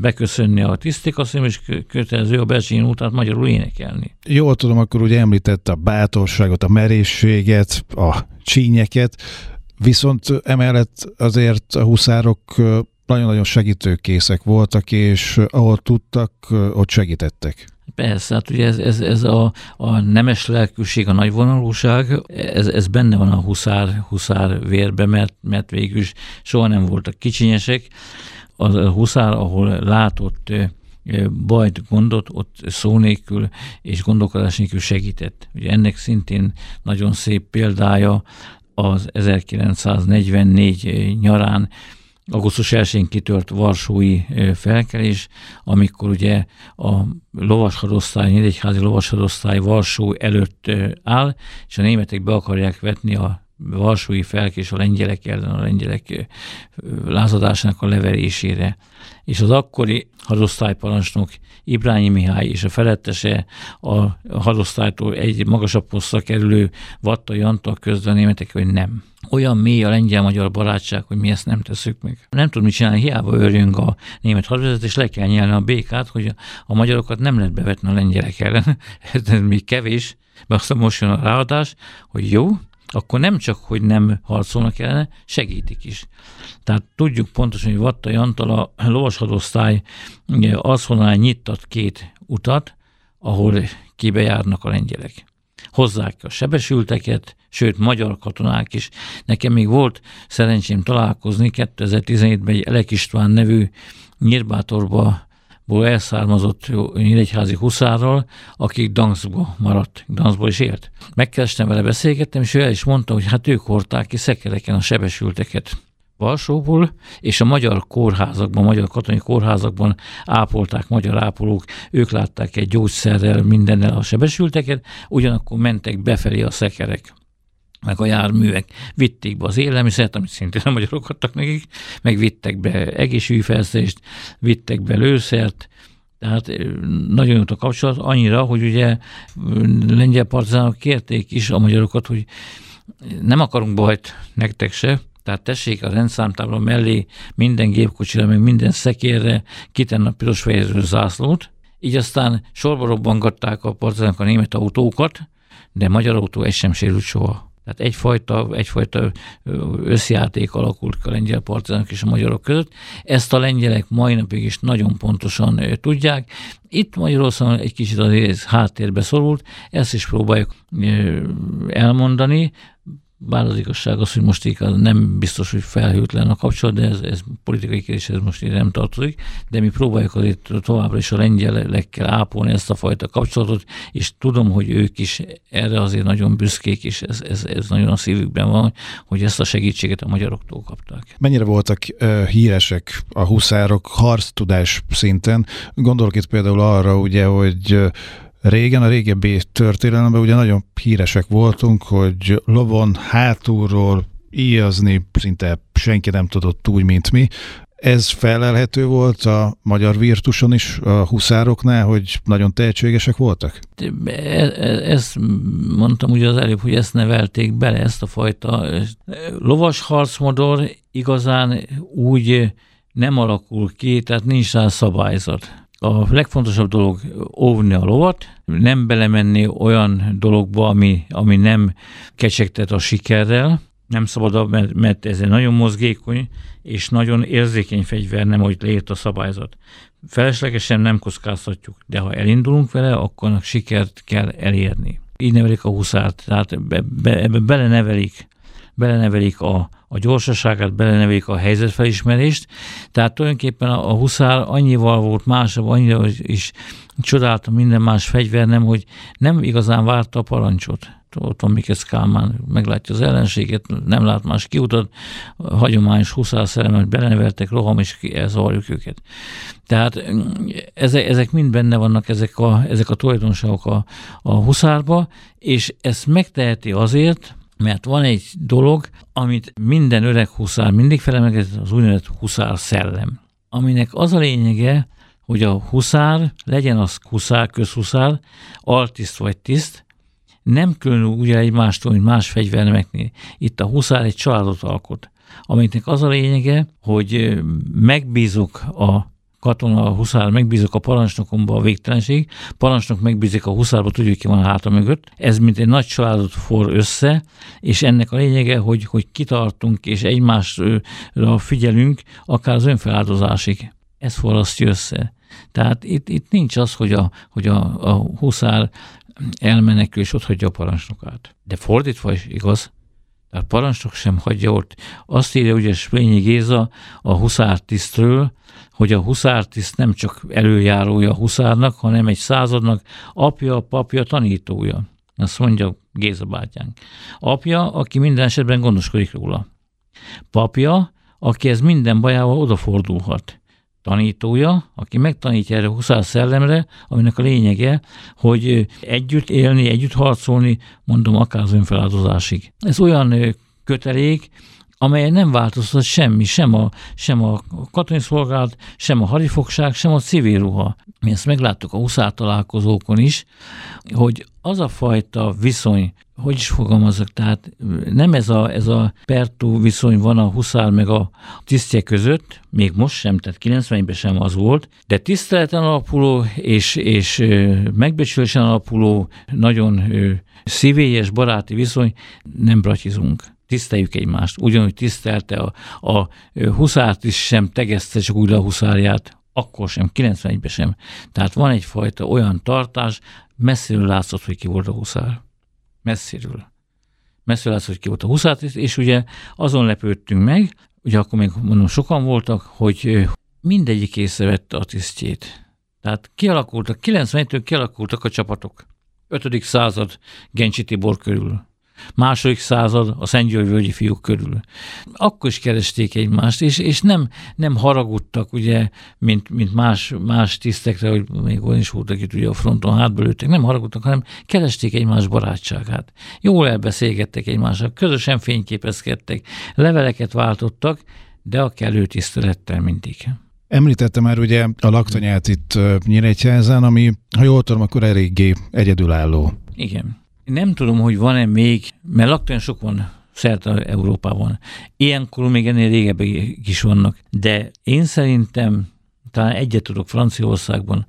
beköszönni a tisztikasszony, és kötelező a bercsényi után magyarul énekelni. Jól tudom, akkor ugye említette a bátorságot, a merészséget, a csínyeket, viszont emellett azért a huszárok nagyon-nagyon segítőkészek voltak, és ahol tudtak, ott segítettek. Persze, hát ugye ez, ez, ez a, a nemes lelkűség, a nagyvonalúság, ez, ez benne van a huszár, huszár vérbe, mert, mert végül is soha nem voltak kicsinyesek. A huszár, ahol látott bajt, gondot, ott szó nélkül és gondolkodás nélkül segített. Ugye ennek szintén nagyon szép példája az 1944 nyarán augusztus 1-én kitört Varsói felkelés, amikor ugye a lovashadosztály, Nyíregyházi lovashadosztály Varsó előtt áll, és a németek be akarják vetni a Varsói felkés a lengyelek ellen, a lengyelek lázadásának a leverésére. És az akkori hadosztályparancsnok Ibrányi Mihály és a felettese a hadosztálytól egy magasabb posztra kerülő Vatta Jantal közben németek, hogy nem olyan mély a lengyel-magyar barátság, hogy mi ezt nem tesszük meg. Nem tud mit csinálni, hiába örjünk a német hadvezet, és le kell nyelni a békát, hogy a magyarokat nem lehet bevetni a lengyelek ellen. Ez még kevés, mert aztán most jön a ráadás, hogy jó, akkor nem csak, hogy nem harcolnak ellene, segítik is. Tehát tudjuk pontosan, hogy Vatta Jantal a lovashadosztály honnan nyittat két utat, ahol kibejárnak a lengyelek hozzák a sebesülteket, sőt, magyar katonák is. Nekem még volt szerencsém találkozni 2017-ben egy Elek István nevű Nyírbátorba elszármazott nyíregyházi huszárral, aki Danszba maradt, Danszba is élt. Megkerestem vele, beszélgettem, és ő el is mondta, hogy hát ők hordták ki szekereken a sebesülteket. Varsóból, és a magyar kórházakban, magyar katonai kórházakban ápolták magyar ápolók, ők látták egy gyógyszerrel, mindennel a sebesülteket, ugyanakkor mentek befelé a szekerek meg a járművek vitték be az élelmiszert, amit szintén a magyarok adtak nekik, meg vittek be egészségügyfelszerést, vittek be lőszert, tehát nagyon jó a kapcsolat, annyira, hogy ugye lengyel partizánok kérték is a magyarokat, hogy nem akarunk bajt nektek se, tehát tessék a rendszámtábla mellé minden gépkocsira, meg minden szekérre kitenni a piros fejező zászlót, így aztán sorba robbangatták a partizánok a német autókat, de magyar autó egy sem sérült soha. Tehát egyfajta, egyfajta összjáték alakult a lengyel partizánok és a magyarok között. Ezt a lengyelek mai napig is nagyon pontosan tudják. Itt Magyarországon egy kicsit az háttérbe szorult, ezt is próbáljuk elmondani, bár az igazság az, hogy most nem biztos, hogy felhőtlen a kapcsolat, de ez, ez politikai kérdés, ez most így nem tartozik, de mi próbáljuk azért továbbra is a lengyelekkel ápolni ezt a fajta kapcsolatot, és tudom, hogy ők is erre azért nagyon büszkék, és ez, ez, ez nagyon a szívükben van, hogy ezt a segítséget a magyaroktól kapták. Mennyire voltak uh, híresek a huszárok harctudás szinten? Gondolok itt például arra, ugye, hogy uh, Régen, a régebbi történelemben ugye nagyon híresek voltunk, hogy lovon hátulról íjazni szinte senki nem tudott úgy, mint mi. Ez felelhető volt a magyar virtuson is a huszároknál, hogy nagyon tehetségesek voltak? E, e, ezt mondtam ugye az előbb, hogy ezt nevelték bele, ezt a fajta lovas harcmodor igazán úgy nem alakul ki, tehát nincs rá szabályzat. A legfontosabb dolog óvni a lovat, nem belemenni olyan dologba, ami, ami nem kecsegtet a sikerrel, nem szabad, mert, mert ez egy nagyon mozgékony és nagyon érzékeny fegyver, nem hogy leírt a szabályzat. Feleslegesen nem kockáztatjuk, de ha elindulunk vele, akkor sikert kell elérni. Így nevelik a huszárt, tehát ebbe, ebbe belenevelik, belenevelik a, a gyorsaságát, belenevelik a helyzetfelismerést, tehát tulajdonképpen a, a huszár annyival volt másabb, annyira is csodáltam minden más fegyver, nem, hogy nem igazán várta a parancsot. Ott van Mikesz Kálmán, meglátja az ellenséget, nem lát más kiutat, hagyományos huszárszerelmet beleneveltek, roham, és elzavarjuk őket. Tehát ezek, ezek mind benne vannak, ezek a, ezek a tulajdonságok a, a huszárba, és ezt megteheti azért, mert van egy dolog, amit minden öreg huszár mindig felemleget, az úgynevezett huszár szellem, aminek az a lényege, hogy a huszár, legyen az huszár, közhuszár, altiszt vagy tiszt, nem különül ugye egymástól, mint más fegyvernemeknél. Itt a huszár egy családot alkot, aminek az a lényege, hogy megbízok a katona, a huszár, megbízok a parancsnokomba a végtelenség, parancsnok megbízik a huszárba, tudjuk ki van a háta mögött. Ez mint egy nagy családot for össze, és ennek a lényege, hogy, hogy kitartunk és egymásra figyelünk, akár az önfeláldozásig. Ez forrasztja össze. Tehát itt, itt nincs az, hogy a, hogy a, a huszár elmenekül és ott hagyja a parancsnokát. De fordítva is igaz, tehát parancsnok sem hagyja ott. Azt írja ugye Splényi Géza a huszártisztről, hogy a huszártiszt nem csak előjárója a huszárnak, hanem egy századnak apja, papja, tanítója. Azt mondja Géza bátyánk. Apja, aki minden esetben gondoskodik róla. Papja, aki ez minden bajával odafordulhat tanítója, aki megtanítja erre a huszár szellemre, aminek a lényege, hogy együtt élni, együtt harcolni, mondom, akár az önfeláldozásig. Ez olyan kötelék, amely nem változtat semmi, sem a, sem a katonai szolgálat, sem a hadifogság, sem a civil ruha. Mi ezt megláttuk a huszár találkozókon is, hogy az a fajta viszony, hogy is fogalmazok, tehát nem ez a, ez a pertú viszony van a huszár meg a tisztje között, még most sem, tehát 90-ben sem az volt, de tiszteleten alapuló és, és megbecsülésen alapuló, nagyon szívélyes, baráti viszony, nem bratizunk tiszteljük egymást. Ugyanúgy tisztelte a, a huszárt is sem tegezte csak úgy a huszárját, akkor sem, 91-ben sem. Tehát van egyfajta olyan tartás, messziről látszott, hogy ki volt a huszár. Messziről. Messziről látszott, hogy ki volt a huszár, és ugye azon lepődtünk meg, ugye akkor még mondom sokan voltak, hogy mindegyik észrevette a tisztjét. Tehát kialakultak, 91-től kialakultak a csapatok. 5. század Gencsi Tibor körül második század a Szentgyörgyi fiúk körül. Akkor is keresték egymást, és, és nem, nem haragudtak, ugye, mint, mint más, más tisztekre, hogy még olyan is voltak itt ugye a fronton hátba lőttek, nem haragudtak, hanem keresték egymás barátságát. Jól elbeszélgettek egymással, közösen fényképezkedtek, leveleket váltottak, de a kellő tisztelettel mindig. Említette már ugye a laktanyát itt Nyíregyházán, ami, ha jól tudom, akkor eléggé egyedülálló. Igen. Nem tudom, hogy van-e még, mert lakton sok van szerte Európában. Ilyenkor még ennél régebben is vannak. De én szerintem talán egyet tudok Franciaországban,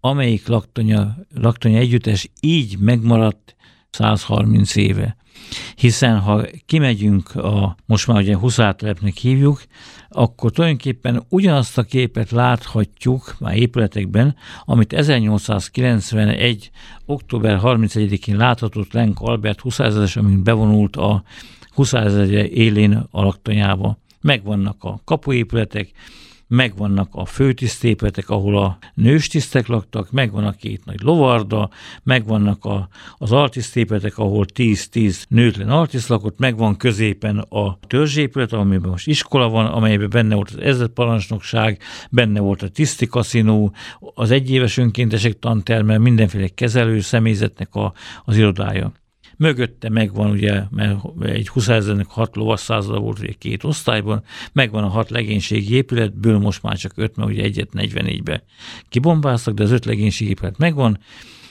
amelyik laktonya, laktonya együttes így megmaradt 130 éve. Hiszen ha kimegyünk a, most már ugye huszártelepnek hívjuk, akkor tulajdonképpen ugyanazt a képet láthatjuk már épületekben, amit 1891. október 31-én láthatott Lenk Albert huszárezeres, amint bevonult a Huszárezredje élén a laktanyába. Megvannak a kapuépületek, megvannak a főtisztépületek, ahol a nőstisztek laktak, megvan a két nagy lovarda, megvannak a, az altisztépületek, ahol 10-10 nőtlen altiszt lakott, megvan középen a törzsépület, amiben most iskola van, amelyben benne volt az ezredparancsnokság, benne volt a tiszti kaszinó, az egyéves önkéntesek tanterme, mindenféle kezelő személyzetnek a, az irodája. Mögötte megvan ugye, mert egy 20 ezernek hat lovasszázada volt ugye két osztályban, megvan a hat legénységi épületből most már csak öt, mert ugye egyet 44-be kibombáztak, de az öt legénységi épület megvan,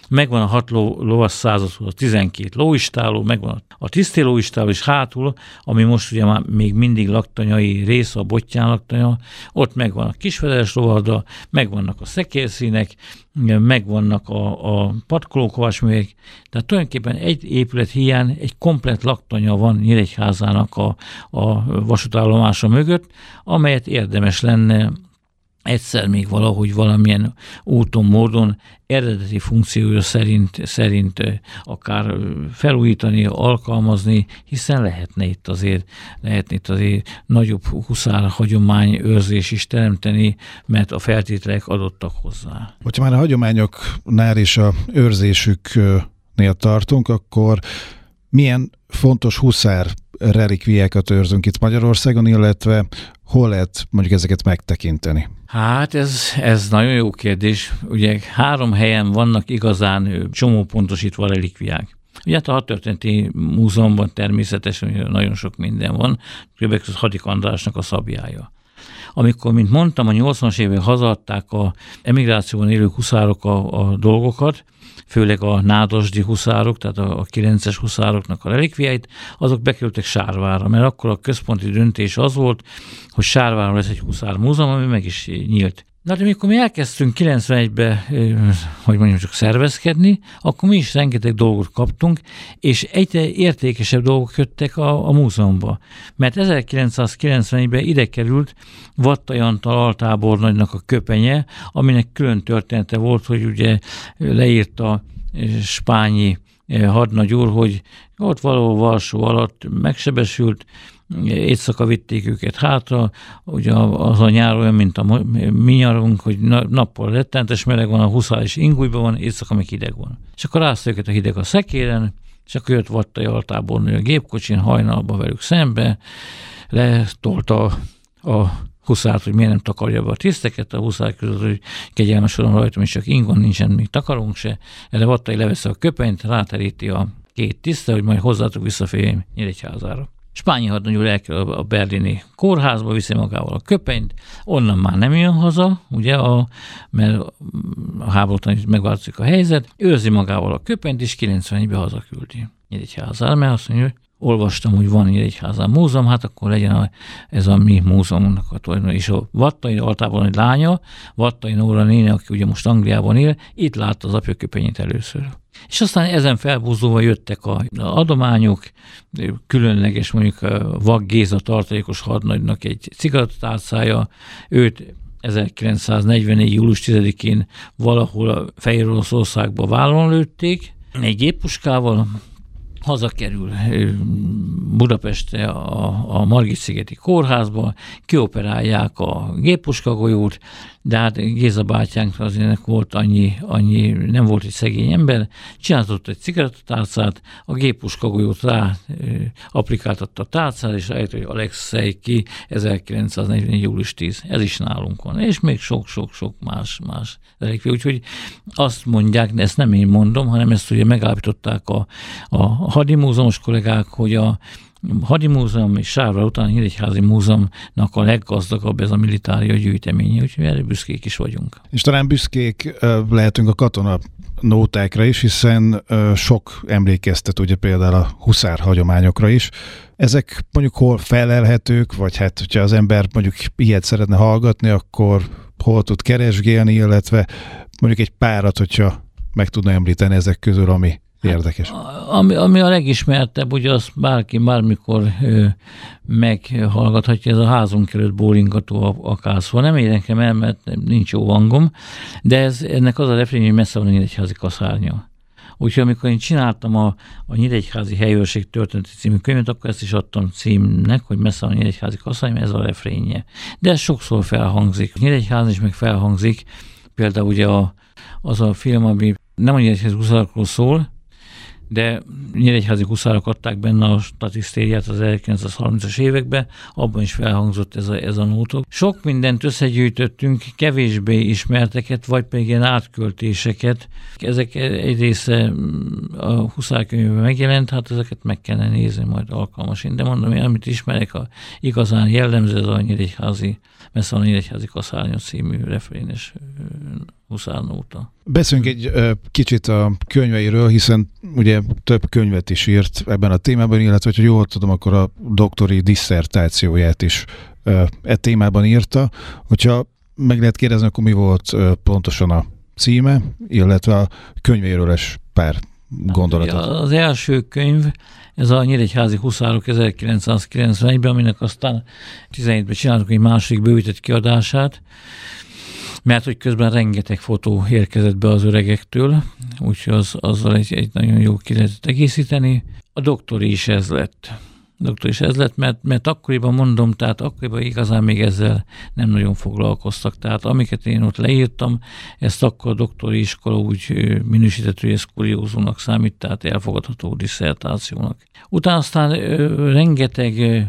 megvan a hat ló, lovas század, a 12 lóistáló, megvan a tisztélóistáló, és hátul, ami most ugye már még mindig laktanyai része, a bottyán laktanya, ott megvan a kisfedeles lovarda, megvannak a szekérszínek, megvannak a, a patkolókovásművek, tehát tulajdonképpen egy épület hiány egy komplet laktanya van Nyíregyházának a, a vasútállomása mögött, amelyet érdemes lenne egyszer még valahogy valamilyen úton, módon eredeti funkciója szerint, szerint akár felújítani, alkalmazni, hiszen lehetne itt azért, lehetne itt azért nagyobb huszár hagyomány őrzés is teremteni, mert a feltételek adottak hozzá. Hogyha már a hagyományoknál és a őrzésüknél tartunk, akkor milyen fontos huszár relikviákat őrzünk itt Magyarországon, illetve hol lehet mondjuk ezeket megtekinteni? Hát ez, ez nagyon jó kérdés. Ugye három helyen vannak igazán csomópontosítva relikviák. Ugye hát a Hadtörténeti Múzeumban természetesen nagyon sok minden van, kb. az Hadik Andrásnak a szabjája. Amikor, mint mondtam, a 80-as évek hazadták a emigrációban élő huszárok a, a dolgokat, főleg a nádasdi huszárok, tehát a, a 9-es huszároknak a relikviáit, azok bekerültek Sárvára, mert akkor a központi döntés az volt, hogy Sárváron lesz egy huszár ami meg is nyílt. Na de amikor mi elkezdtünk 91-be, hogy mondjam csak szervezkedni, akkor mi is rengeteg dolgot kaptunk, és egyre értékesebb dolgok jöttek a, a múzeumba. Mert 1991-ben ide került Vatta Jantal altábornagynak a köpenye, aminek külön története volt, hogy ugye leírta Spányi hadnagy úr, hogy ott való Varsó alatt megsebesült, éjszaka vitték őket hátra, ugye az a nyár olyan, mint a mi nyarunk, hogy nappal rettentes meleg van, a huszális ingújban van, éjszaka még hideg van. És akkor rászta őket a hideg a szekéren, és akkor jött Vattai altából a gépkocsin hajnalba velük szembe, letolta a huszát, hogy miért nem takarja be a tiszteket, a huszák között, hogy kegyelmes rajtam, és csak ingon nincsen, még takarunk se. Erre Vattai leveszi a köpenyt, ráteríti a két tiszte, hogy majd hozzátok visszaférjen Nyíregyházára. Spányi hadnagy úr elkerül a berlini kórházba, viszi magával a köpenyt, onnan már nem jön haza, ugye, a, mert a háborútan is megváltozik a helyzet, őrzi magával a köpenyt, és 91-ben hazaküldi. Nyíregyházára, mert azt mondja, hogy olvastam, hogy van Nyíregyházán múzeum, hát akkor legyen a, ez a mi múzeumunknak a tulajdon. És a Vattai altában egy lánya, Vattai Nóra néni, aki ugye most Angliában él, itt látta az apja köpenyét először. És aztán ezen felbúzóval jöttek a adományok, különleges mondjuk a Vag Géza tartalékos hadnagynak egy cigarettatárcája, őt 1944. július 10-én valahol a Fehér Oroszországba vállon lőtték, egy géppuskával, hazakerül Budapestre a, a Margit-szigeti kórházba, kioperálják a géppuskagolyót, de hát Géza bátyánk azért volt annyi, annyi, nem volt egy szegény ember, csináltott egy cigarettatárcát, a géppuskagolyót rá applikáltatta a tárcát, és rájött, hogy Alexei ki 1944. július 10. Ez is nálunk van, és még sok-sok-sok más, más relikvia. Úgyhogy azt mondják, de ezt nem én mondom, hanem ezt ugye megállapították a, a hadimúzeumos kollégák, hogy a Hadimúzeum és Sárva után Nyíregyházi Múzeumnak a leggazdagabb ez a militária gyűjteménye, úgyhogy erre büszkék is vagyunk. És talán büszkék lehetünk a katona nótákra is, hiszen sok emlékeztet ugye például a huszár hagyományokra is. Ezek mondjuk hol felelhetők, vagy hát hogyha az ember mondjuk ilyet szeretne hallgatni, akkor hol tud keresgélni, illetve mondjuk egy párat, hogyha meg tudna említeni ezek közül, ami Érdekes. Hát, ami, ami a legismertebb, ugye az bárki bármikor ö, meghallgathatja, ez a házunk előtt bólingató a, a kászva. Nem énekem el, mert nincs jó hangom, de ez, ennek az a refrény, hogy messze van egy házi kaszárnya. Úgyhogy amikor én csináltam a, a Nyíregyházi Helyőrség történeti című könyvet, akkor ezt is adtam címnek, hogy messze a Nyíregyházi kasszány, ez a refrénje. De ez sokszor felhangzik. Nyíregyházi is meg felhangzik, például ugye a, az a film, ami nem a Nyíregyházi szól, de nyíregyházi huszárok adták benne a statisztériát az 1930-as években, abban is felhangzott ez a, ez a nótok. Sok mindent összegyűjtöttünk, kevésbé ismerteket, vagy pedig ilyen átköltéseket. Ezek egy része a huszárkönyvben megjelent, hát ezeket meg kellene nézni majd alkalmasint. De mondom, én amit ismerek, a igazán jellemző az a nyíregyházi, messze a nyíregyházi kaszárnyos című refrénes huszárnóta. Beszéljünk egy kicsit a könyveiről, hiszen ugye több könyvet is írt ebben a témában, illetve, hogy jól tudom, akkor a doktori disszertációját is e témában írta. Hogyha meg lehet kérdezni, akkor mi volt pontosan a címe, illetve a könyvéről is pár gondolatot. Az első könyv, ez a Nyíregyházi Huszárok 1991-ben, aminek aztán 17-ben csináltuk egy másik bővített kiadását, mert hogy közben rengeteg fotó érkezett be az öregektől, úgyhogy az, azzal egy, egy nagyon jó ki lehetett egészíteni. A doktori is ez lett. Doktor is ez lett, mert, mert akkoriban mondom, tehát akkoriban igazán még ezzel nem nagyon foglalkoztak. Tehát amiket én ott leírtam, ezt akkor a doktori iskola úgy minősített, hogy ez kuriózumnak számít, tehát elfogadható diszertációnak. Utána aztán rengeteg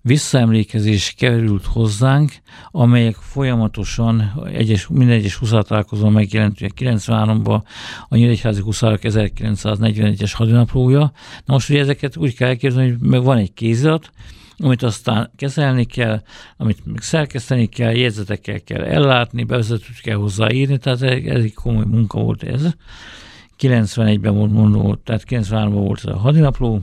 visszaemlékezés került hozzánk, amelyek folyamatosan egyes, minden egyes huszártalálkozón megjelent, ugye 93-ban a Nyíregyházi Huszárok 1941-es hadinaplója. Na most ugye ezeket úgy kell elképzelni, hogy meg van egy kézat, amit aztán kezelni kell, amit még szerkeszteni kell, jegyzetekkel kell ellátni, bevezetőt kell hozzáírni, tehát ez egy komoly munka volt ez. 91-ben volt mondó, tehát 93-ban volt a hadinapló,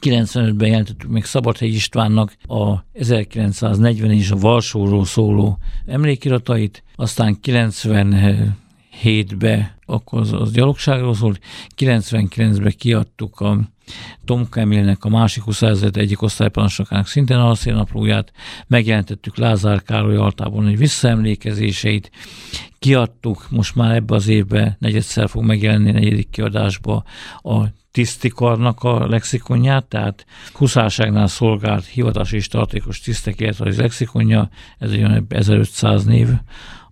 95-ben jelentettük meg Szabadhegy Istvánnak a 1940 és a Valsóról szóló emlékiratait, aztán 97-ben akkor az, az gyalogságról szólt, 99-ben kiadtuk a Tomka Emilnek, a másik 20 egyik osztályparancsnokának szintén a naplóját, megjelentettük Lázár Károly altában egy visszaemlékezéseit, kiadtuk, most már ebbe az évben negyedszer fog megjelenni negyedik kiadásba a tisztikarnak a lexikonját, tehát huszárságnál szolgált hivatási és tartékos tisztek az lexikonja, ez egy olyan 1500 név,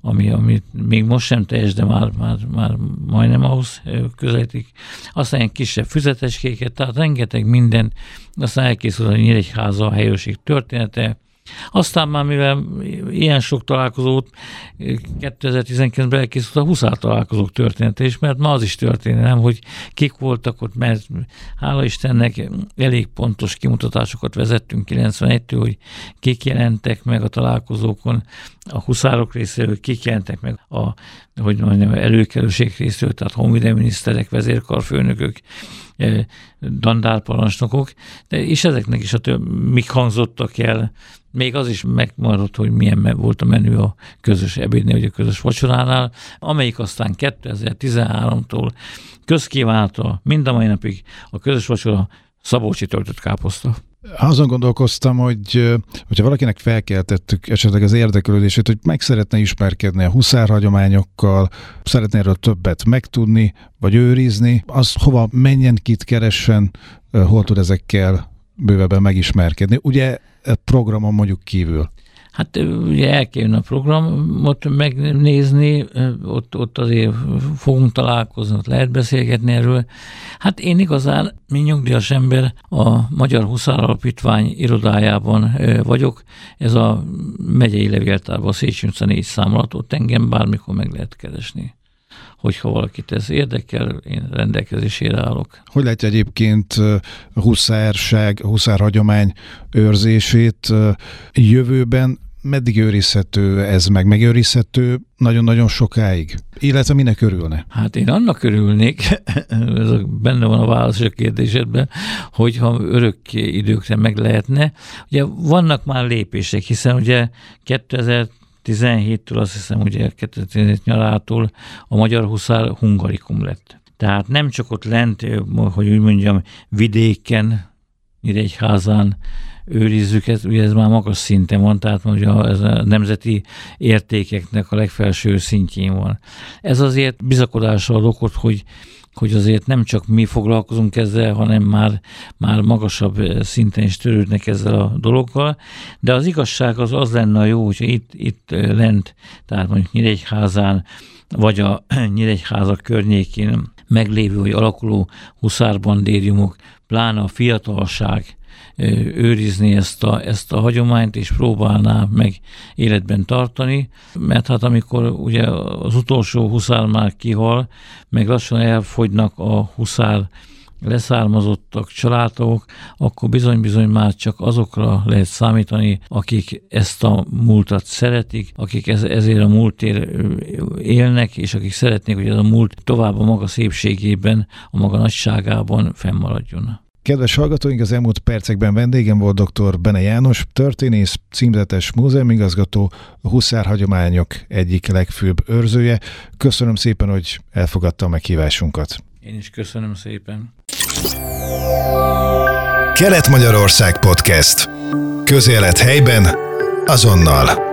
ami, ami még most sem teljes, de már, már, már majdnem ahhoz közelítik. Aztán ilyen kisebb füzeteskéket, tehát rengeteg minden, aztán elkészül a Nyíregyháza a helyőrség története, aztán már, mivel ilyen sok találkozót 2019-ben elkészült a huszár találkozók története is, mert ma az is történelem, hogy kik voltak ott, mert hála Istennek elég pontos kimutatásokat vezettünk 91-től, hogy kik jelentek meg a találkozókon a huszárok részéről, kik jelentek meg a hogy mondjam, előkelőség részéről, tehát honvédelmi miniszterek, vezérkarfőnökök, dandárparancsnokok, de és ezeknek is a több, mik hangzottak el, még az is megmaradt, hogy milyen volt a menü a közös ebédnél, vagy a közös vacsoránál, amelyik aztán 2013-tól közkívánta mind a mai napig a közös vacsora Szabolcsi töltött káposzta. Azon gondolkoztam, hogy hogyha valakinek felkeltettük esetleg az érdeklődését, hogy meg szeretne ismerkedni a huszár hagyományokkal, szeretne erről többet megtudni, vagy őrizni, az hova menjen, kit keressen, hol tud ezekkel bővebben megismerkedni. Ugye programon mondjuk kívül. Hát ugye el kell a programot megnézni, ott, ott azért fogunk találkozni, ott lehet beszélgetni erről. Hát én igazán, mint nyugdíjas ember, a Magyar Huszár Alapítvány irodájában vagyok. Ez a megyei levéltárban, a Széchenyi utca 4 számlat, ott engem bármikor meg lehet keresni hogyha valakit ez érdekel, én rendelkezésére állok. Hogy látja egyébként huszárság, a huszár hagyomány őrzését jövőben? Meddig őrizhető ez meg? Megőrizhető nagyon-nagyon sokáig? Illetve minek örülne? Hát én annak örülnék, ez benne van a válasz a kérdésedben, hogyha örökké időkre meg lehetne. Ugye vannak már lépések, hiszen ugye 2000 17-től azt hiszem, ugye 2017 nyarától a magyar huszár hungarikum lett. Tehát nem csak ott lent, hogy úgy mondjam, vidéken, Nyíregyházán őrizzük, ez, ugye ez már magas szinten van, tehát ugye ez a nemzeti értékeknek a legfelső szintjén van. Ez azért bizakodásra ad okot, hogy hogy azért nem csak mi foglalkozunk ezzel, hanem már, már magasabb szinten is törődnek ezzel a dologgal, de az igazság az az lenne jó, hogy itt, itt lent, tehát mondjuk Nyíregyházán, vagy a Nyíregyháza környékén meglévő, vagy alakuló huszárbandériumok, pláne a fiatalság őrizni ezt a, ezt a hagyományt, és próbálná meg életben tartani, mert hát amikor ugye az utolsó huszár már kihal, meg lassan elfogynak a huszár leszármazottak, családok, akkor bizony-bizony már csak azokra lehet számítani, akik ezt a múltat szeretik, akik ez, ezért a múltért élnek, és akik szeretnék, hogy ez a múlt tovább a maga szépségében, a maga nagyságában fennmaradjon. Kedves hallgatóink, az elmúlt percekben vendégem volt dr. Bene János, történész, címzetes múzeumigazgató, a Huszár hagyományok egyik legfőbb őrzője. Köszönöm szépen, hogy elfogadta a meghívásunkat. Én is köszönöm szépen. Kelet-Magyarország Podcast. Közélet helyben, azonnal.